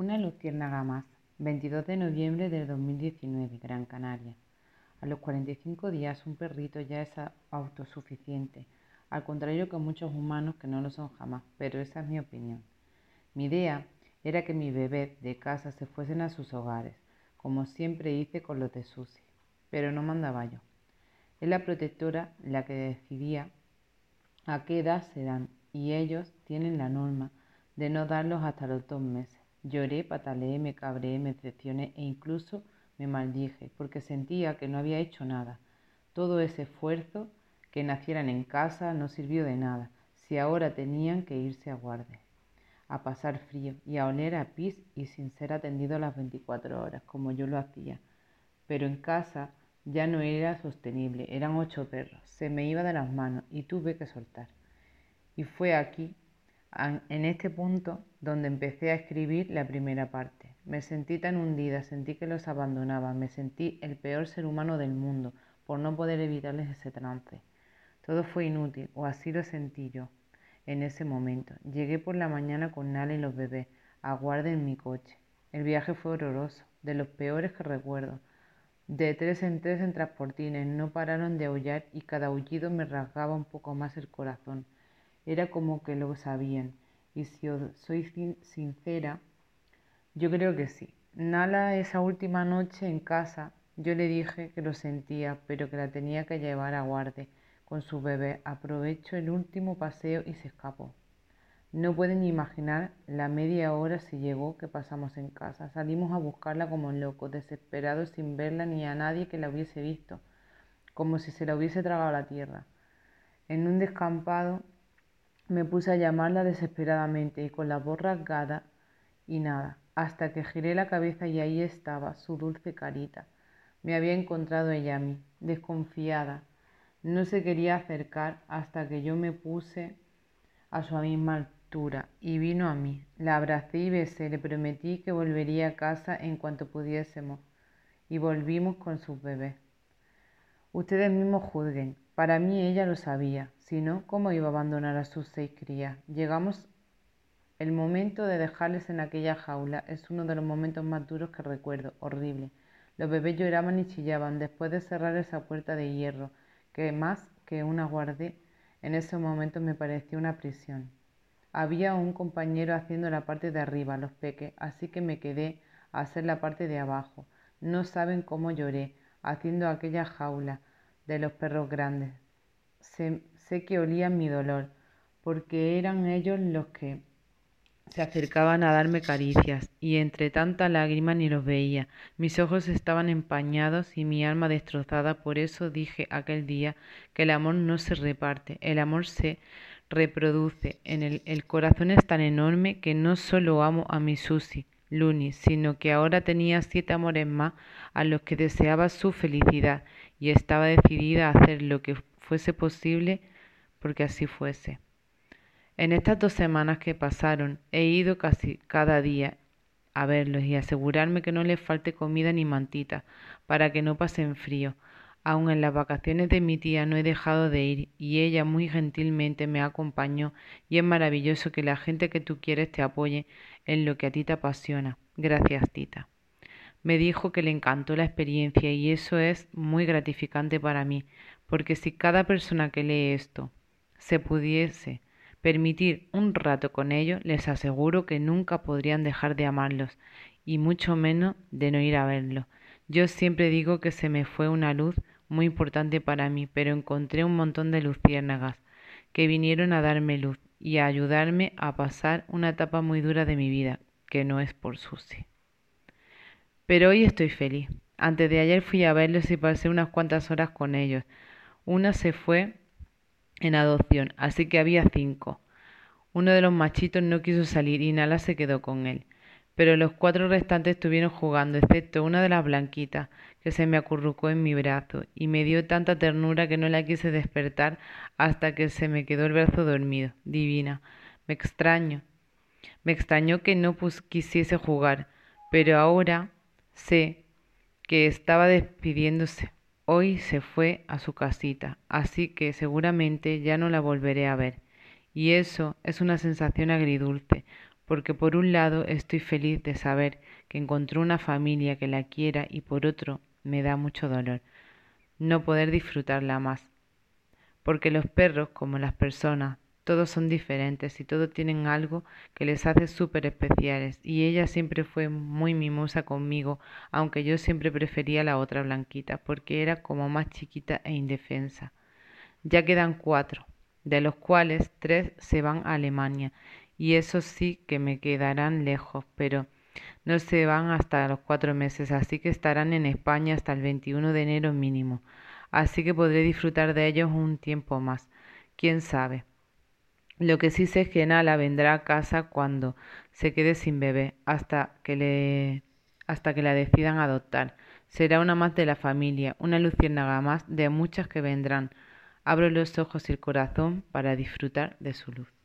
Una luciérnaga más, 22 de noviembre del 2019, Gran Canaria. A los 45 días un perrito ya es autosuficiente, al contrario que muchos humanos que no lo son jamás, pero esa es mi opinión. Mi idea era que mis bebés de casa se fuesen a sus hogares, como siempre hice con los de Susi, pero no mandaba yo. Es la protectora la que decidía a qué edad serán y ellos tienen la norma de no darlos hasta los dos meses. Lloré, pataleé, me cabreé, me decepcioné e incluso me maldije porque sentía que no había hecho nada. Todo ese esfuerzo que nacieran en casa no sirvió de nada si ahora tenían que irse a guardia, a pasar frío y a oler a pis y sin ser atendido las 24 horas como yo lo hacía. Pero en casa ya no era sostenible, eran ocho perros, se me iba de las manos y tuve que soltar. Y fue aquí en este punto donde empecé a escribir la primera parte. Me sentí tan hundida, sentí que los abandonaba, me sentí el peor ser humano del mundo por no poder evitarles ese trance. Todo fue inútil, o así lo sentí yo en ese momento. Llegué por la mañana con Nala y los bebés, a guardia en mi coche. El viaje fue horroroso, de los peores que recuerdo. De tres en tres en transportines, no pararon de aullar y cada aullido me rasgaba un poco más el corazón. Era como que lo sabían. Y si soy sincera, yo creo que sí. Nala esa última noche en casa, yo le dije que lo sentía, pero que la tenía que llevar a guardia con su bebé. Aprovechó el último paseo y se escapó. No pueden imaginar la media hora si llegó que pasamos en casa. Salimos a buscarla como locos, desesperados sin verla ni a nadie que la hubiese visto, como si se la hubiese tragado la tierra. En un descampado me puse a llamarla desesperadamente y con la voz rasgada y nada, hasta que giré la cabeza y ahí estaba su dulce carita. Me había encontrado ella a mí, desconfiada. No se quería acercar hasta que yo me puse a su misma altura y vino a mí. La abracé y besé, le prometí que volvería a casa en cuanto pudiésemos y volvimos con sus bebés. Ustedes mismos juzguen. Para mí ella lo sabía, si no, ¿cómo iba a abandonar a sus seis crías? Llegamos el momento de dejarles en aquella jaula. Es uno de los momentos más duros que recuerdo, horrible. Los bebés lloraban y chillaban después de cerrar esa puerta de hierro, que más que una guardia, en ese momento me parecía una prisión. Había un compañero haciendo la parte de arriba, los peques, así que me quedé a hacer la parte de abajo. No saben cómo lloré haciendo aquella jaula de los perros grandes. Sé, que olían mi dolor, porque eran ellos los que se acercaban a darme caricias, y entre tanta lágrima ni los veía. Mis ojos estaban empañados y mi alma destrozada. Por eso dije aquel día que el amor no se reparte, el amor se reproduce. En el, el corazón es tan enorme que no solo amo a mi Susi, Luni, sino que ahora tenía siete amores más a los que deseaba su felicidad y estaba decidida a hacer lo que fuese posible porque así fuese. En estas dos semanas que pasaron he ido casi cada día a verlos y asegurarme que no les falte comida ni mantita para que no pasen frío. Aun en las vacaciones de mi tía no he dejado de ir y ella muy gentilmente me acompañó y es maravilloso que la gente que tú quieres te apoye en lo que a ti te apasiona. Gracias, Tita. Me dijo que le encantó la experiencia y eso es muy gratificante para mí, porque si cada persona que lee esto se pudiese permitir un rato con ellos, les aseguro que nunca podrían dejar de amarlos y mucho menos de no ir a verlos. Yo siempre digo que se me fue una luz muy importante para mí, pero encontré un montón de luciérnagas que vinieron a darme luz y a ayudarme a pasar una etapa muy dura de mi vida, que no es por Susi. Pero hoy estoy feliz. Antes de ayer fui a verlos y pasé unas cuantas horas con ellos. Una se fue en adopción, así que había cinco. Uno de los machitos no quiso salir y Nala se quedó con él. Pero los cuatro restantes estuvieron jugando, excepto una de las blanquitas, que se me acurrucó en mi brazo y me dio tanta ternura que no la quise despertar hasta que se me quedó el brazo dormido. Divina. Me extraño. Me extrañó que no quisiese jugar, pero ahora sé que estaba despidiéndose. Hoy se fue a su casita, así que seguramente ya no la volveré a ver. Y eso es una sensación agridulce, porque por un lado estoy feliz de saber que encontró una familia que la quiera y por otro me da mucho dolor no poder disfrutarla más. Porque los perros, como las personas, todos son diferentes y todos tienen algo que les hace súper especiales y ella siempre fue muy mimosa conmigo, aunque yo siempre prefería la otra blanquita porque era como más chiquita e indefensa. Ya quedan cuatro, de los cuales tres se van a Alemania y esos sí que me quedarán lejos, pero no se van hasta los cuatro meses, así que estarán en España hasta el 21 de enero mínimo, así que podré disfrutar de ellos un tiempo más. ¿Quién sabe? Lo que sí sé es que Nala vendrá a casa cuando se quede sin bebé, hasta que le hasta que la decidan adoptar. Será una más de la familia, una luciérnaga más de muchas que vendrán. Abro los ojos y el corazón para disfrutar de su luz.